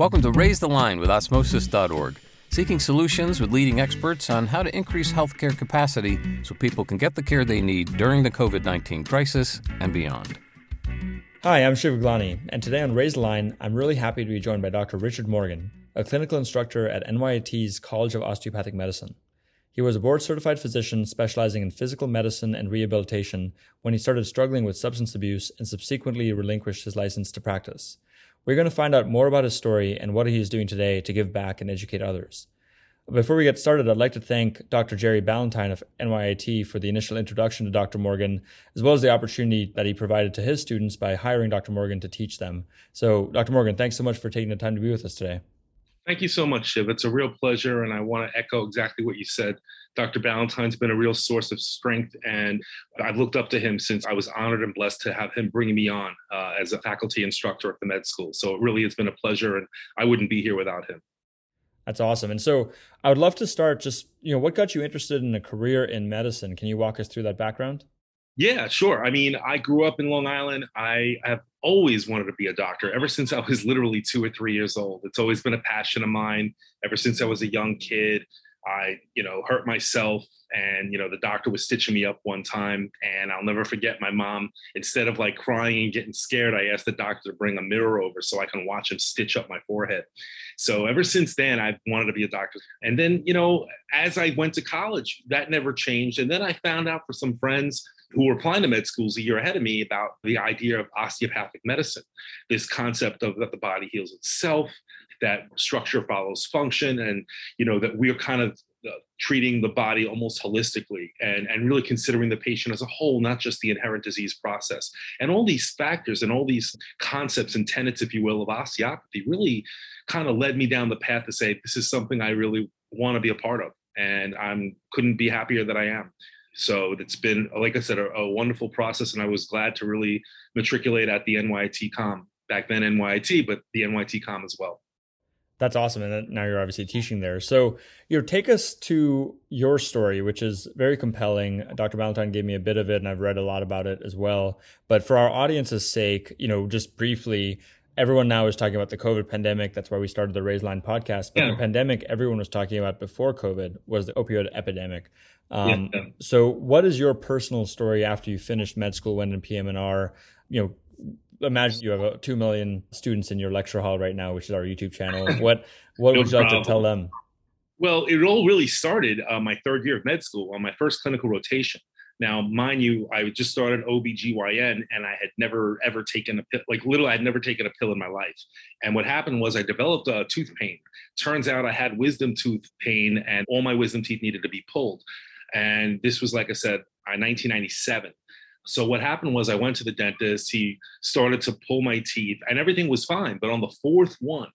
Welcome to Raise the Line with Osmosis.org, seeking solutions with leading experts on how to increase healthcare capacity so people can get the care they need during the COVID 19 crisis and beyond. Hi, I'm Shiv Gaglani, and today on Raise the Line, I'm really happy to be joined by Dr. Richard Morgan, a clinical instructor at NYIT's College of Osteopathic Medicine. He was a board certified physician specializing in physical medicine and rehabilitation when he started struggling with substance abuse and subsequently relinquished his license to practice. We're going to find out more about his story and what he is doing today to give back and educate others. Before we get started, I'd like to thank Dr. Jerry Balentine of NYIT for the initial introduction to Dr. Morgan, as well as the opportunity that he provided to his students by hiring Dr. Morgan to teach them. So, Dr. Morgan, thanks so much for taking the time to be with us today. Thank you so much, Shiv. It's a real pleasure, and I want to echo exactly what you said. Dr. Balentine's been a real source of strength, and I've looked up to him since I was honored and blessed to have him bring me on uh, as a faculty instructor at the med school. So it really has been a pleasure, and I wouldn't be here without him. That's awesome. And so I would love to start just, you know, what got you interested in a career in medicine? Can you walk us through that background? Yeah, sure. I mean, I grew up in Long Island. I have always wanted to be a doctor ever since I was literally two or three years old. It's always been a passion of mine ever since I was a young kid. I, you know, hurt myself and, you know, the doctor was stitching me up one time and I'll never forget my mom, instead of like crying and getting scared, I asked the doctor to bring a mirror over so I can watch him stitch up my forehead. So ever since then, I've wanted to be a doctor. And then, you know, as I went to college, that never changed. And then I found out for some friends who were applying to med schools a year ahead of me about the idea of osteopathic medicine, this concept of that the body heals itself, that structure follows function, and you know that we're kind of Uh, treating the body almost holistically and, and really considering the patient as a whole, not just the inherent disease process. And all these factors and all these concepts and tenets, if you will, of osteopathy really kind of led me down the path to say, this is something I really want to be a part of. And I'm couldn't be happier that I am. So it's been, like I said, a, a, wonderful process, and I was glad to really matriculate at the NYITCOM back then NYT, but the NYITCOM as well. That's awesome, and now you're obviously teaching there. So, you know, take us to your story, which is very compelling. Dr. Balentine gave me a bit of it, and I've read a lot about it as well. But for our audience's sake, you know, just briefly, everyone now is talking about the COVID pandemic. That's why we started the Raise Line podcast. But yeah. the pandemic everyone was talking about before COVID was the opioid epidemic. Um, yeah. So, what is your personal story after you finished med school, went in PM&R? You know, imagine you have uh, two million students in your lecture hall right now, which is our YouTube channel. What what no would you problem. like to tell them? Well, it all really started uh, my third year of med school on my first clinical rotation. Now, mind you, I just started OBGYN and I had never ever taken a pill, like literally, I had never taken a pill in my life. And what happened was I developed a tooth pain. Turns out I had wisdom tooth pain and all my wisdom teeth needed to be pulled. And this was, like I said, 1997. So what happened was I went to the dentist. He started to pull my teeth and everything was fine. But on the fourth one,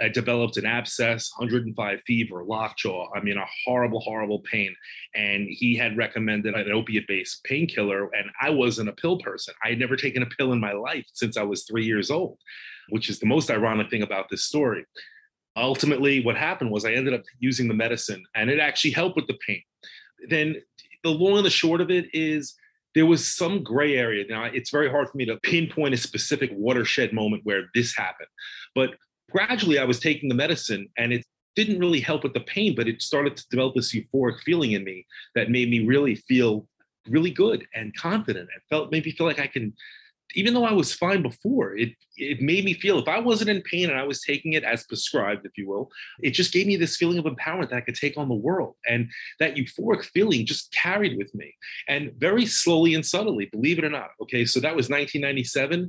I developed an abscess, 105 fever, lockjaw. I mean, a horrible, horrible pain. And he had recommended an opiate based painkiller. And I wasn't a pill person. I had never taken a pill in my life since I was three years old, which is the most ironic thing about this story. Ultimately, what happened was I ended up using the medicine and it actually helped with the pain. Then the long and the short of it is there was some gray area. Now, it's very hard for me to pinpoint a specific watershed moment where this happened. But gradually I was taking the medicine and it didn't really help with the pain, but it started to develop this euphoric feeling in me that made me really feel really good and confident and felt made me feel like I can even though I was fine before, it it made me feel if I wasn't in pain and I was taking it as prescribed, if you will, it just gave me this feeling of empowerment that I could take on the world. And that euphoric feeling just carried with me. And very slowly and subtly, believe it or not. Okay, so that was 1997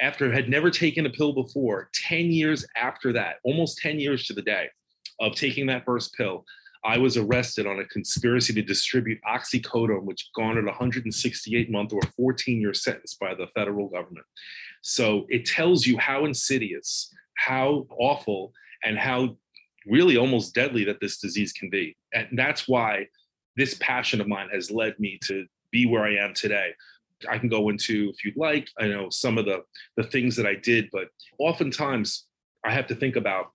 after had never taken a pill before, 10 years after that, almost 10 years to the day of taking that first pill, I was arrested on a conspiracy to distribute oxycodone, which garnered a 168 month or 14 year sentence by the federal government. So it tells you how insidious, how awful, and how really almost deadly that this disease can be. And that's why this passion of mine has led me to be where I am today. I can go into if you'd like. I know some of the the things that I did, but oftentimes I have to think about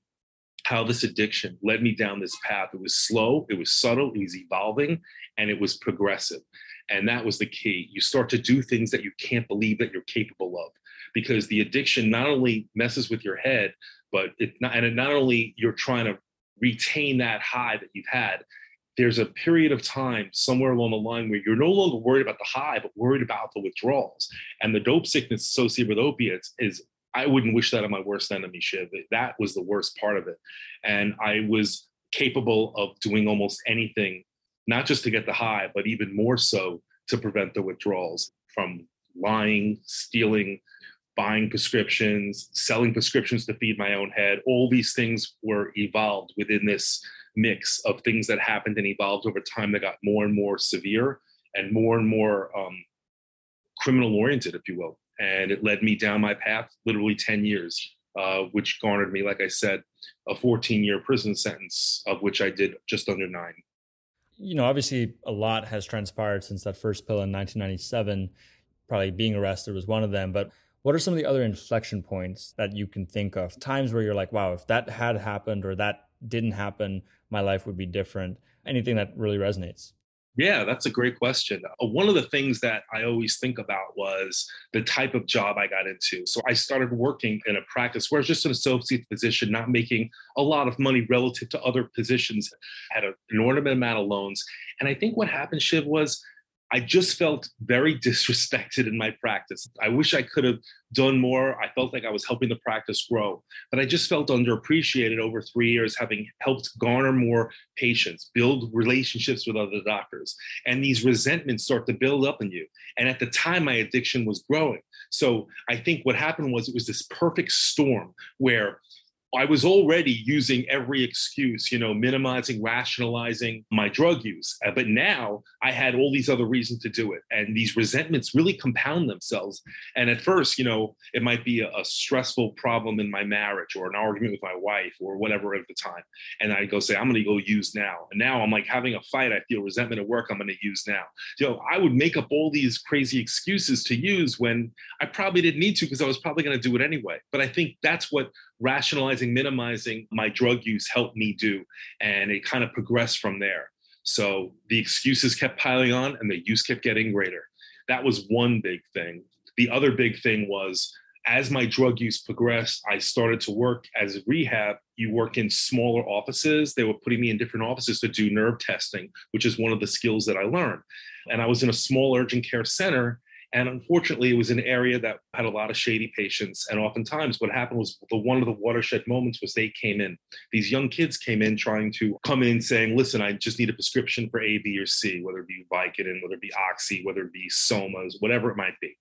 how this addiction led me down this path. It was slow, it was subtle, it was evolving, and it was progressive. And that was the key. You start to do things that you can't believe that you're capable of because the addiction not only messes with your head, but it's not, and it not only you're trying to retain that high that you've had, there's a period of time somewhere along the line where you're no longer worried about the high, but worried about the withdrawals. And the dope sickness associated with opiates is I wouldn't wish that on my worst enemy, Shiv. That was the worst part of it. And I was capable of doing almost anything, not just to get the high, but even more so to prevent the withdrawals from lying, stealing, buying prescriptions, selling prescriptions to feed my own head. All these things were evolved within this mix of things that happened and evolved over time that got more and more severe and more and more um, criminal oriented, if you will. And it led me down my path literally 10 years, uh, which garnered me, like I said, a 14 year prison sentence, of which I did just under nine. You know, obviously, a lot has transpired since that first pill in 1997. Probably being arrested was one of them. But what are some of the other inflection points that you can think of? Times where you're like, wow, if that had happened or that didn't happen, my life would be different. Anything that really resonates? Yeah, that's a great question. Uh, one of the things that I always think about was the type of job I got into. So I started working in a practice where I was just an associate physician, not making a lot of money relative to other positions, had an inordinate amount of loans. And I think what happened, Shiv, was I just felt very disrespected in my practice. I wish I could have done more. I felt like I was helping the practice grow, but I just felt underappreciated over three years, having helped garner more patients, build relationships with other doctors. And these resentments start to build up in you. And at the time, my addiction was growing. So I think what happened was it was this perfect storm where I was already using every excuse, you know, minimizing, rationalizing my drug use. Uh, but now I had all these other reasons to do it. And these resentments really compound themselves. And at first, you know, it might be a, a stressful problem in my marriage or an argument with my wife or whatever at the time. And I go say, I'm going to go use now. And now I'm like having a fight. I feel resentment at work. I'm going to use now. You know, I would make up all these crazy excuses to use when I probably didn't need to because I was probably going to do it anyway. But I think that's what rationalizing, minimizing my drug use helped me do. And it kind of progressed from there. So the excuses kept piling on and the use kept getting greater. That was one big thing. The other big thing was as my drug use progressed, I started to work as rehab. You work in smaller offices. They were putting me in different offices to do nerve testing, which is one of the skills that I learned. And I was in a small urgent care center and unfortunately, it was an area that had a lot of shady patients. And oftentimes, what happened was the one of the watershed moments was they came in. These young kids came in trying to come in saying, "Listen, I just need a prescription for A, B, or C, whether it be Vicodin, whether it be Oxy, whether it be Somas, whatever it might be."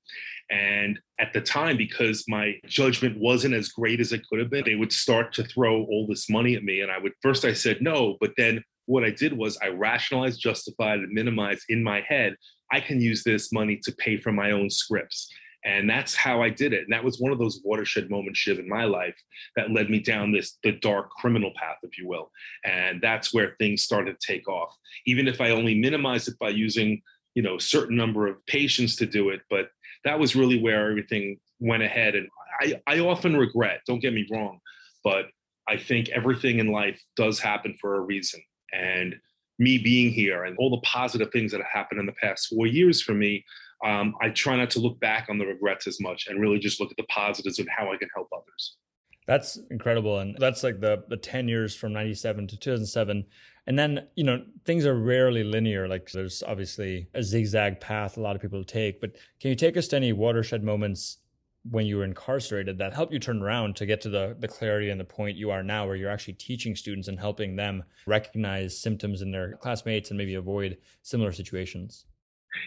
And at the time, because my judgment wasn't as great as it could have been, they would start to throw all this money at me. And I would first I said no, but then what I did was I rationalized, justified, and minimized in my head I can use this money to pay for my own scripts. And that's how I did it. And that was one of those watershed moments, Shiv, in my life that led me down this the dark criminal path, if you will. And that's where things started to take off. Even if I only minimized it by using, you know, a certain number of patients to do it, but that was really where everything went ahead. And I, I often regret, don't get me wrong, but I think everything in life does happen for a reason. And me being here and all the positive things that have happened in the past four years for me, um, I try not to look back on the regrets as much and really just look at the positives and how I can help others. That's incredible. And that's like the, the 10 years from 97 to 2007. And then, you know, things are rarely linear. Like there's obviously a zigzag path a lot of people take. But can you take us to any watershed moments when you were incarcerated that helped you turn around to get to the, the clarity and the point you are now where you're actually teaching students and helping them recognize symptoms in their classmates and maybe avoid similar situations?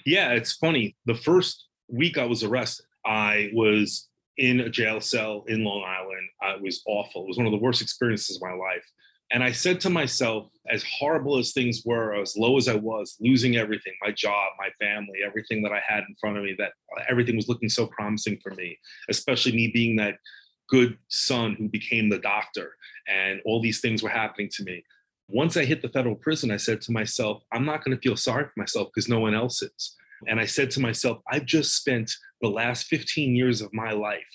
Yeah it's funny. The first week i was arrested i was in a jail cell in long island. Uh, it was awful. It was one of the worst experiences of my life and I said to myself, as horrible as things were, as low as I was, losing everything my job, my family, everything that I had in front of me, that everything was looking so promising for me, especially me being that good son who became the doctor, and all these things were happening to me. Once I hit the federal prison, I said to myself, I'm not going to feel sorry for myself because no one else is. And I said to myself, I've just spent the last 15 years of my life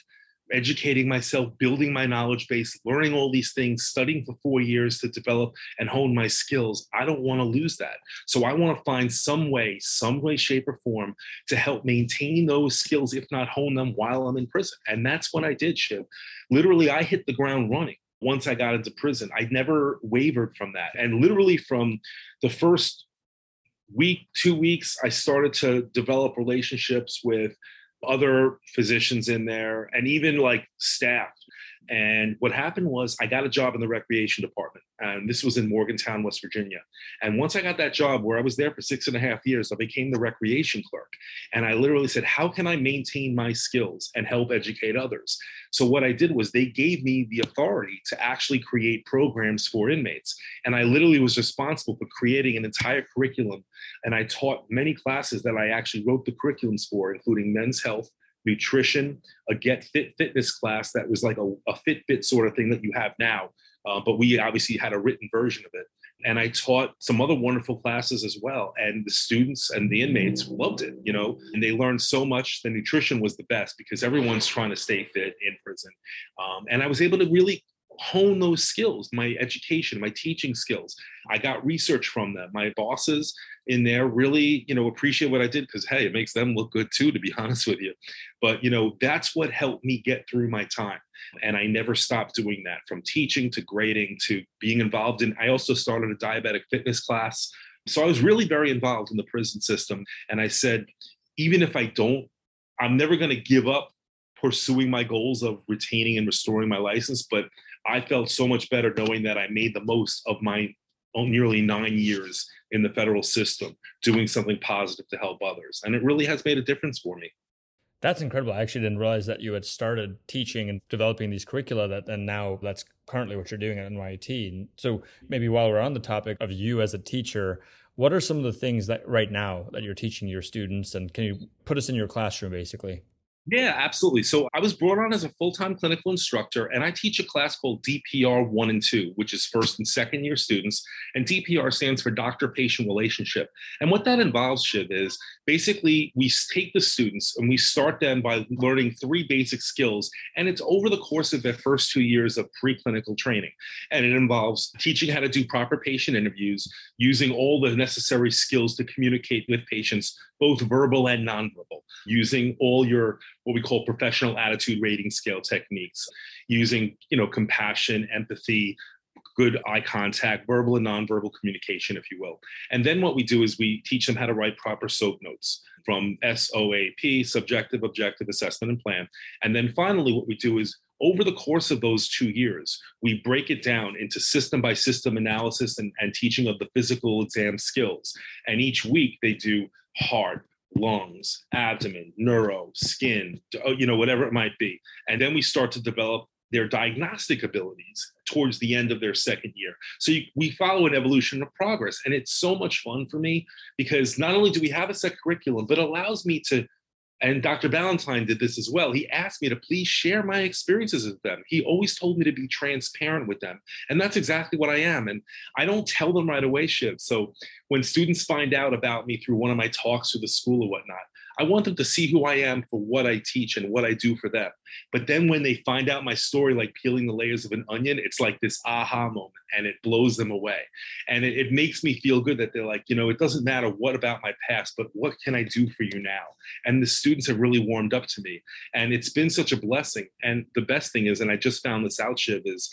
educating myself, building my knowledge base, learning all these things, studying for four years to develop and hone my skills. I don't want to lose that. So I want to find some way, some way, shape, or form to help maintain those skills, if not hone them while I'm in prison. And that's what I did, Shiv. Literally, I hit the ground running. once I got into prison. I never wavered from that. And literally from the first week, two weeks, I started to develop relationships with other physicians in there and even like staff and what happened was I got a job in the recreation department. And this was in Morgantown, West Virginia. And once I got that job where I was there for six and a half years, I became the recreation clerk. And I literally said, How can I maintain my skills and help educate others? So what I did was they gave me the authority to actually create programs for inmates. And I literally was responsible for creating an entire curriculum. And I taught many classes that I actually wrote the curriculums for, including men's health, nutrition, a Get Fit fitness class that was like a, a Fitbit sort of thing that you have now. Uh, but we obviously had a written version of it. And I taught some other wonderful classes as well. And the students and the inmates loved it, you know, and they learned so much. The nutrition was the best because everyone's trying to stay fit in prison. Um, and I was able to really hone those skills, my education, my teaching skills. I got research from them. My bosses in there really, you know, appreciate what I did because hey, it makes them look good too, to be honest with you. But you know, that's what helped me get through my time. And I never stopped doing that from teaching to grading to being involved in I also started a diabetic fitness class. So I was really very involved in the prison system. And I said, even if I don't, I'm never going to give up pursuing my goals of retaining and restoring my license, but I felt so much better knowing that I made the most of my nearly nine years in the federal system doing something positive to help others. And it really has made a difference for me. That's incredible. I actually didn't realize that you had started teaching and developing these curricula that and now that's currently what you're doing at NYIT. So maybe while we're on the topic of you as a teacher, what are some of the things that right now that you're teaching your students and can you put us in your classroom basically? Yeah, absolutely. So I was brought on as a full time clinical instructor, and I teach a class called DPR 1 and 2, which is first and second year students. And DPR stands for doctor patient relationship. And what that involves, Shiv, is basically we take the students and we start them by learning three basic skills. And it's over the course of their first two years of preclinical training. And it involves teaching how to do proper patient interviews, using all the necessary skills to communicate with patients, both verbal and nonverbal, using all your what we call professional attitude rating scale techniques, using you know compassion, empathy, good eye contact, verbal and nonverbal communication, if you will. And then what we do is we teach them how to write proper SOAP notes from SOAP, subjective, objective assessment and plan. And then finally, what we do is over the course of those two years, we break it down into system by system analysis and, and teaching of the physical exam skills. And each week they do heart, lungs, abdomen, neuro, skin, uh, you know, whatever it might be. And then we start to develop their diagnostic abilities towards the end of their second year. So you, we follow an evolution of progress. And it's so much fun for me because not only do we have a set curriculum, but it allows me to and Dr. Balentine did this as well. He asked me to please share my experiences with them. He always told me to be transparent with them. And that's exactly what I am. And I don't tell them right away, Shiv. So when students find out about me through one of my talks through the school or whatnot, I want them to see who I am for what I teach and what I do for them. But then when they find out my story, like peeling the layers of an onion, it's like this aha moment and it blows them away. And it, it makes me feel good that they're like, you know, it doesn't matter what about my past, but what can I do for you now? And the students have really warmed up to me. And it's been such a blessing. And the best thing is, and I just found this out, Shiv, is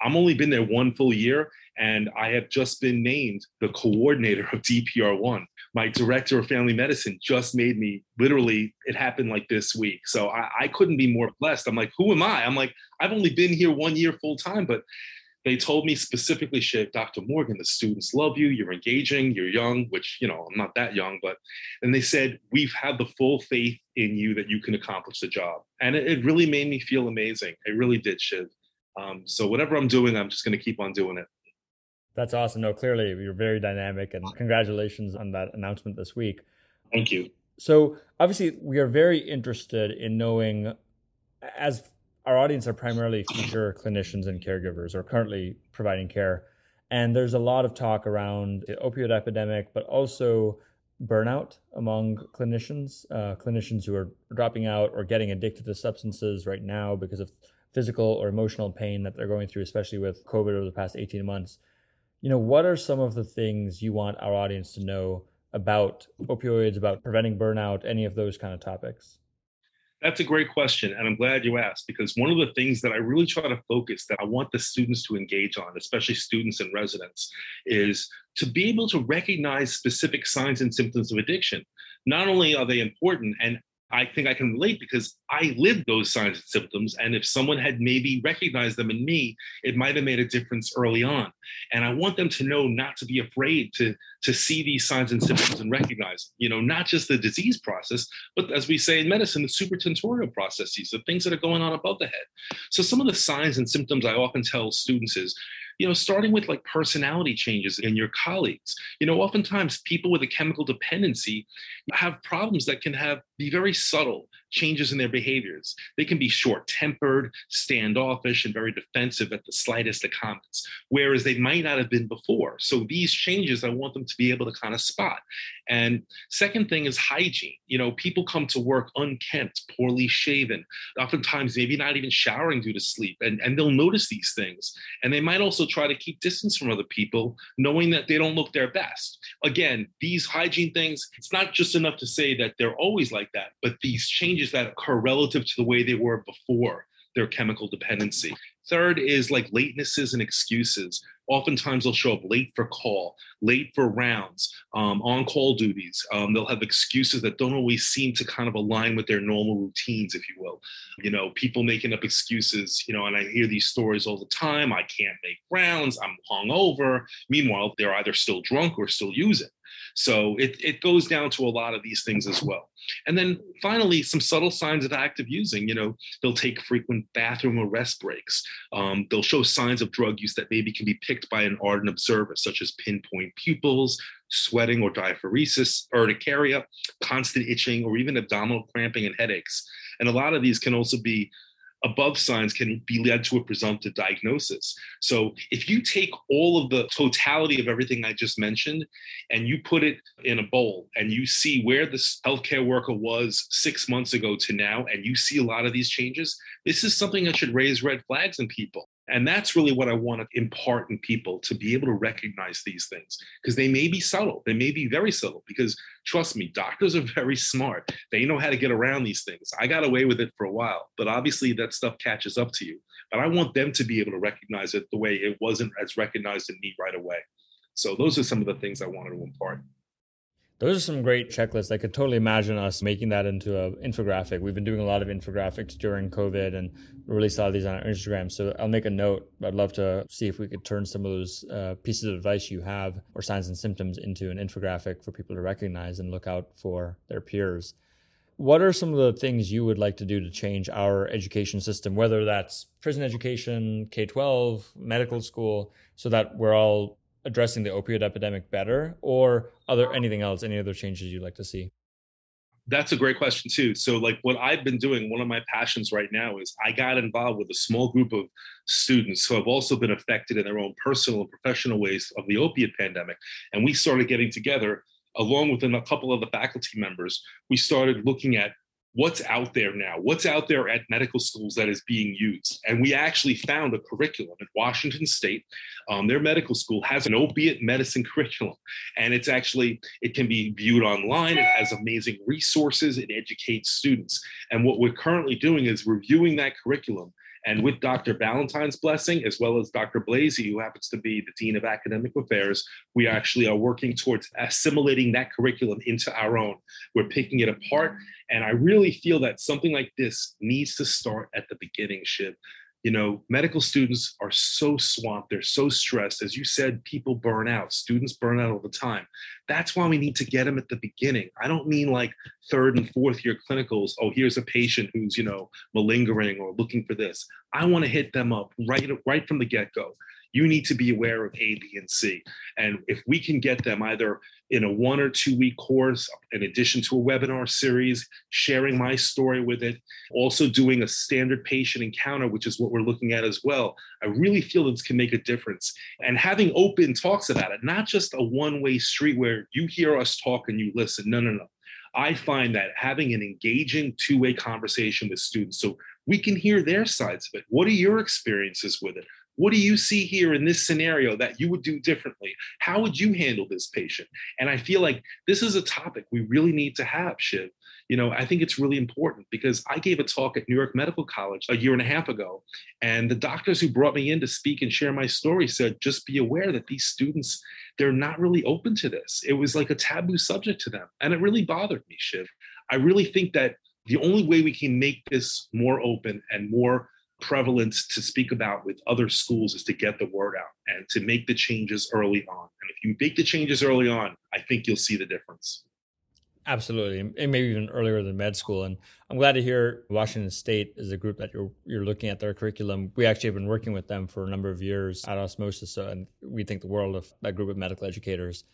I'm only been there one full year and I have just been named the coordinator of DPR1 my director of family medicine just made me literally it happened like this week. So I, I, couldn't be more blessed. I'm like who am i? I'm like i've only been here one year full time but they told me specifically Shiv, dr morgan the students love you you're engaging you're young which you know i'm not that young but and they said we've had the full faith in you that you can accomplish the job. And it, it really made me feel amazing. It really did Shiv. Um, so whatever i'm doing i'm just going to keep on doing it that's awesome. No, clearly you're very dynamic and congratulations on that announcement this week. Thank you. So, obviously, we are very interested in knowing, as our audience are primarily future clinicians and caregivers or currently providing care. And there's a lot of talk around the opioid epidemic, but also burnout among clinicians, uh, clinicians who are dropping out or getting addicted to substances right now because of physical or emotional pain that they're going through, especially with COVID over the past 18 months you know, what are some of the things you want our audience to know about opioids, about preventing burnout, any of those kind of topics? That's a great question. And I'm glad you asked because one of the things that I really try to focus that I want the students to engage on, especially students and residents, is to be able to recognize specific signs and symptoms of addiction. Not only are they important, and I think I can relate because I lived those signs and symptoms. And if someone had maybe recognized them in me, it might have made a difference early on. And I want them to know not to be afraid to, to see these signs and symptoms and recognize, you know, not just the disease process, but as we say in medicine, the supratentorial processes, the things that are going on above the head. So some of the signs and symptoms I often tell students is you know, starting with like personality changes in your colleagues. You know, oftentimes people with a chemical dependency have problems that can have be very subtle changes in their behaviors. They can be short tempered, standoffish, and very defensive at the slightest of comments, whereas they might not have been before. So these changes, I want them to be able to kind of spot. And second thing is hygiene. You know, people come to work unkempt, poorly shaven, oftentimes maybe not even showering due to sleep, and, and they'll notice these things. And they might also try to keep distance from other people, knowing that they don't look their best. Again, these hygiene things, it's not just enough to say that they're always like that, but these changes that occur relative to the way they were before their chemical dependency. Third is like latenesses and excuses. Oftentimes they'll show up late for call, late for rounds, um, on call duties. Um, they'll have excuses that don't always seem to kind of align with their normal routines, if you will. You know, people making up excuses, you know, and I hear these stories all the time. I can't make rounds, I'm hungover. Meanwhile, they're either still drunk or still using. So it, it goes down to a lot of these things as well. And then finally, some subtle signs of active using. You know, they'll take frequent bathroom or rest breaks. Um, they'll show signs of drug use that maybe can be picked by an ardent observer, such as pinpoint pupils, sweating or diaphoresis, urticaria, constant itching, or even abdominal cramping and headaches. And a lot of these can also be above signs can be led to a presumptive diagnosis. So if you take all of the totality of everything I just mentioned and you put it in a bowl and you see where this healthcare worker was six months ago to now, and you see a lot of these changes, this is something that should raise red flags in people. And that's really what I want to impart in people to be able to recognize these things because they may be subtle. They may be very subtle because trust me, doctors are very smart. They know how to get around these things. I got away with it for a while, but obviously that stuff catches up to you. But I want them to be able to recognize it the way it wasn't as recognized in me right away. So those are some of the things I wanted to impart. Those are some great checklists. I could totally imagine us making that into an infographic. We've been doing a lot of infographics during COVID and released a lot of these on our Instagram. So I'll make a note. I'd love to see if we could turn some of those uh, pieces of advice you have or signs and symptoms into an infographic for people to recognize and look out for their peers. What are some of the things you would like to do to change our education system, whether that's prison education, K 12, medical school, so that we're all addressing the opioid epidemic better or other anything else any other changes you'd like to see? That's a great question too. So like what i've been doing one of my passions right now is i got involved with a small group of students who have also been affected in their own personal and professional ways of the opiate pandemic. And we started getting together along with a couple of the faculty members we started looking at what's out there now, what's out there at medical schools that is being used. And we actually found a curriculum at Washington State. Um, their medical school has an opiate medicine curriculum, and it's actually, it can be viewed online. It has amazing resources, it educates students. And what we're currently doing is reviewing that curriculum and with Dr. Balentine's blessing, as well as Dr. Blasey, who happens to be the Dean of Academic Affairs, we actually are working towards assimilating that curriculum into our own. We're picking it apart. And I really feel that something like this needs to start at the beginning, Shiv you know, medical students are so swamped, they're so stressed. As you said, people burn out, students burn out all the time. That's why we need to get them at the beginning. I don't mean like third and fourth year clinicals. Oh, here's a patient who's, you know, malingering or looking for this. I want to hit them up right, right from the get go you need to be aware of A, B, and C. And if we can get them either in a one or two week course, in addition to a webinar series, sharing my story with it, also doing a standard patient encounter, which is what we're looking at as well, I really feel this can make a difference. And having open talks about it, not just a one way street where you hear us talk and you listen. No, no, no. I find that having an engaging two way conversation with students so we can hear their sides of it. What are your experiences with it? What do you see here in this scenario that you would do differently? How would you handle this patient? And I feel like this is a topic we really need to have, Shiv. you know, I think it's really important because I gave a talk at New York Medical College a year and a half ago. And the doctors who brought me in to speak and share my story said, just be aware that these students, they're not really open to this. It was like a taboo subject to them. And it really bothered me, Shiv. I really think that the only way we can make this more open and more prevalent to speak about with other schools is to get the word out and to make the changes early on. And if you make the changes early on, I think you'll see the difference. Absolutely, and maybe even earlier than med school. And I'm glad to hear Washington State is a group that you're you're looking at their curriculum. We actually have been working with them for a number of years at Osmosis, so, and we think the world of that group of medical educators.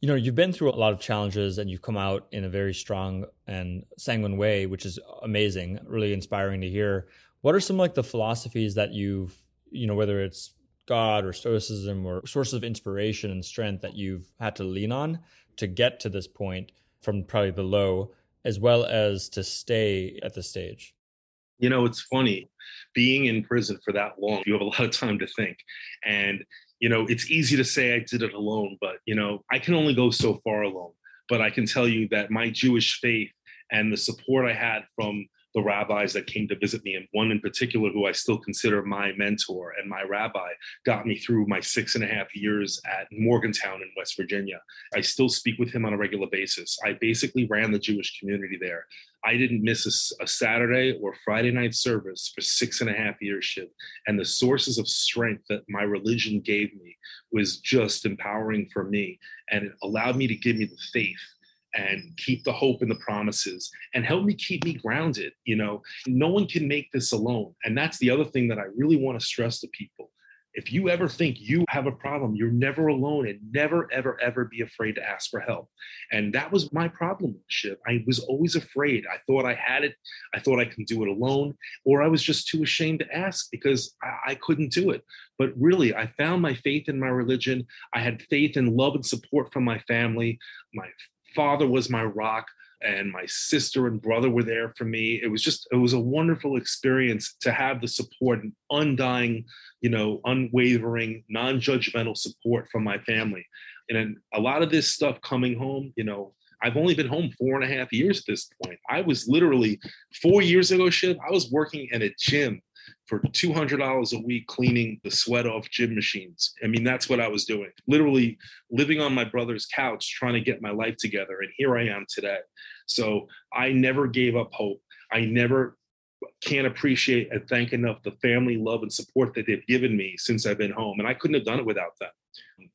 You know, you've been through a lot of challenges, and you've come out in a very strong and sanguine way, which is amazing, really inspiring to hear. What are some like the philosophies that you've, you know, whether it's God or Stoicism or sources of inspiration and strength that you've had to lean on to get to this point? from probably the low as well as to stay at the stage? You know, it's funny being in prison for that long, you have a lot of time to think. And, you know, it's easy to say I did it alone, but, you know, I can only go so far alone. But I can tell you that my Jewish faith and the support I had from the rabbis that came to visit me, and one in particular who I still consider my mentor and my rabbi, got me through my six and a half years at Morgantown in West Virginia. I still speak with him on a regular basis. I basically ran the Jewish community there. I didn't miss a, a Saturday or Friday night service for six and a half years. And the sources of strength that my religion gave me was just empowering for me. And it allowed me to give me the faith and keep the hope and the promises and help me keep me grounded. You know, no one can make this alone. And that's the other thing that I really want to stress to people. If you ever think you have a problem, you're never alone and never, ever, ever be afraid to ask for help. And that was my problem Shiv. I was always afraid. I thought I had it. I thought I can do it alone, or I was just too ashamed to ask because I, I couldn't do it. But really, I found my faith in my religion. I had faith and love and support from my family. My father was my rock and my sister and brother were there for me it was just it was a wonderful experience to have the support and undying you know unwavering non-judgmental support from my family and a lot of this stuff coming home you know I've only been home four and a half years at this point. I was literally four years ago, shit. I was working in a gym for $200 a week cleaning the sweat off gym machines. I mean, that's what I was doing. Literally living on my brother's couch trying to get my life together. And here I am today. So I never gave up hope. I never can't appreciate and thank enough the family love and support that they've given me since I've been home. And I couldn't have done it without them.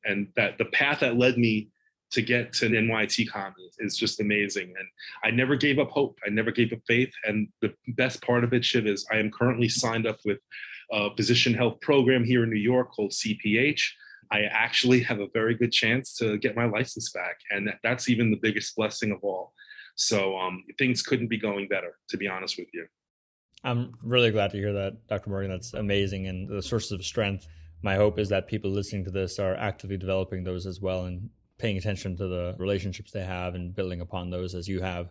And that the path that led me to get to an NYITCOM is just amazing. And I never gave up hope. I never gave up faith. And the best part of it, Shiv, is I am currently signed up with a physician health program here in New York called CPH. I actually have a very good chance to get my license back. And that's even the biggest blessing of all. So um, things couldn't be going better, to be honest with you. I'm really glad to hear that, Dr. Morgan. That's amazing. And the sources of strength. My hope is that people listening to this are actively developing those as well and paying attention to the relationships they have and building upon those as you have.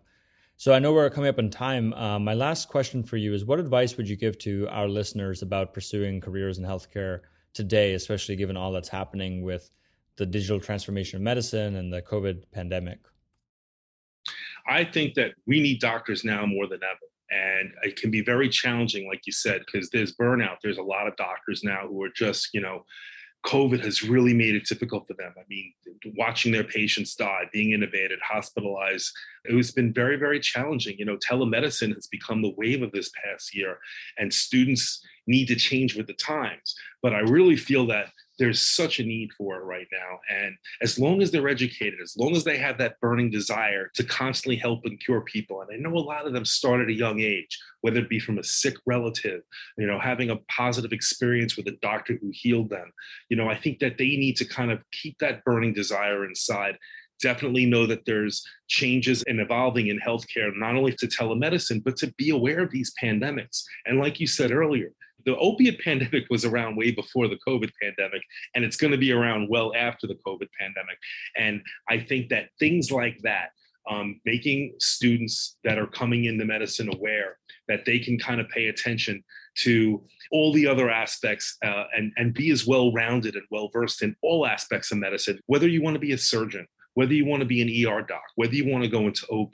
So I know we're coming up in time. Uh, my last question for you is what advice would you give to our listeners about pursuing careers in healthcare today, especially given all that's happening with the digital transformation of medicine and the COVID pandemic? I think that we need doctors now more than ever. And it can be very challenging, like you said, because there's burnout. There's a lot of doctors now who are just, you know, COVID has really made it difficult for them. I mean, watching their patients die, being intubated, hospitalized, it has been very, very challenging. You know, telemedicine has become the wave of this past year, and students need to change with the times. But I really feel that there's such a need for it right now. And as long as they're educated, as long as they have that burning desire to constantly help and cure people, and I know a lot of them start at a young age, whether it be from a sick relative, you know, having a positive experience with a doctor who healed them, you know, I think that they need to kind of keep that burning desire inside definitely know that there's changes and evolving in healthcare, not only to telemedicine, but to be aware of these pandemics. And like you said earlier, the opiate pandemic was around way before the COVID pandemic, and it's going to be around well after the COVID pandemic. And I think that things like that, um, making students that are coming into medicine aware that they can kind of pay attention to all the other aspects uh, and, and be as well rounded and well versed in all aspects of medicine, whether you want to be a surgeon, whether you want to be an ER doc, whether you want to go into OB,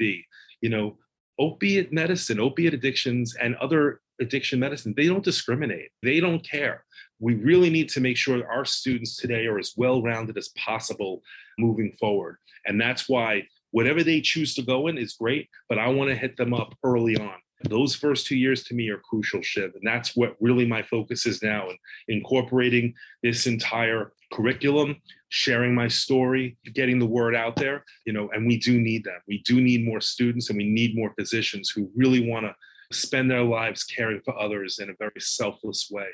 you know, opiate medicine, opiate addictions, and other addiction medicine, they don't discriminate. They don't care. We really need to make sure our students today are as well rounded as possible moving forward. And that's why whatever they choose to go in is great, but I want to hit them up early on. Those first two years to me are crucial, Shiv. And that's what really my focus is now in incorporating this entire curriculum, sharing my story, getting the word out there, you know, and we do need that. We do need more students and we need more physicians who really want to spend their lives caring for others in a very selfless way.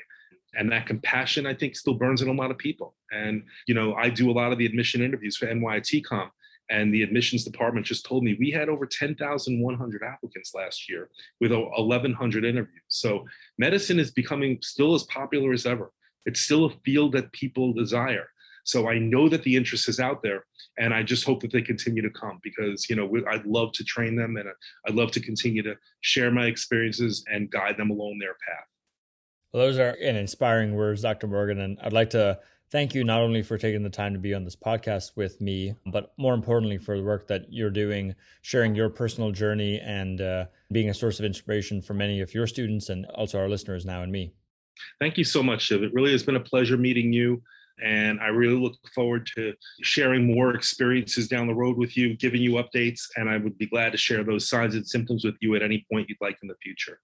And that compassion, I think, still burns in a lot of people. And, you know, I do a lot of the admission interviews for NYITCOM, and the admissions department just told me we had over 10,100 applicants last year with 1,100 interviews. So medicine is becoming still as popular as ever. It's still a field that people desire. So I know that the interest is out there, and I just hope that they continue to come because you know I'd love to train them and I'd love to continue to share my experiences and guide them along their path. Well, those are an inspiring words, Dr. Morgan, and I'd like to thank you not only for taking the time to be on this podcast with me, but more importantly for the work that you're doing, sharing your personal journey and uh, being a source of inspiration for many of your students and also our listeners now and me. Thank you so much, Shiv. It really has been a pleasure meeting you. And I really look forward to sharing more experiences down the road with you, giving you updates. And I would be glad to share those signs and symptoms with you at any point you'd like in the future.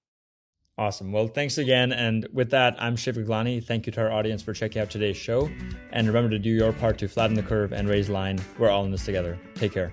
Awesome. Well, thanks again. And with that, I'm Shiv Gaglani. Thank you to our audience for checking out today's show. And remember to do your part to flatten the curve and raise line. We're all in this together. Take care.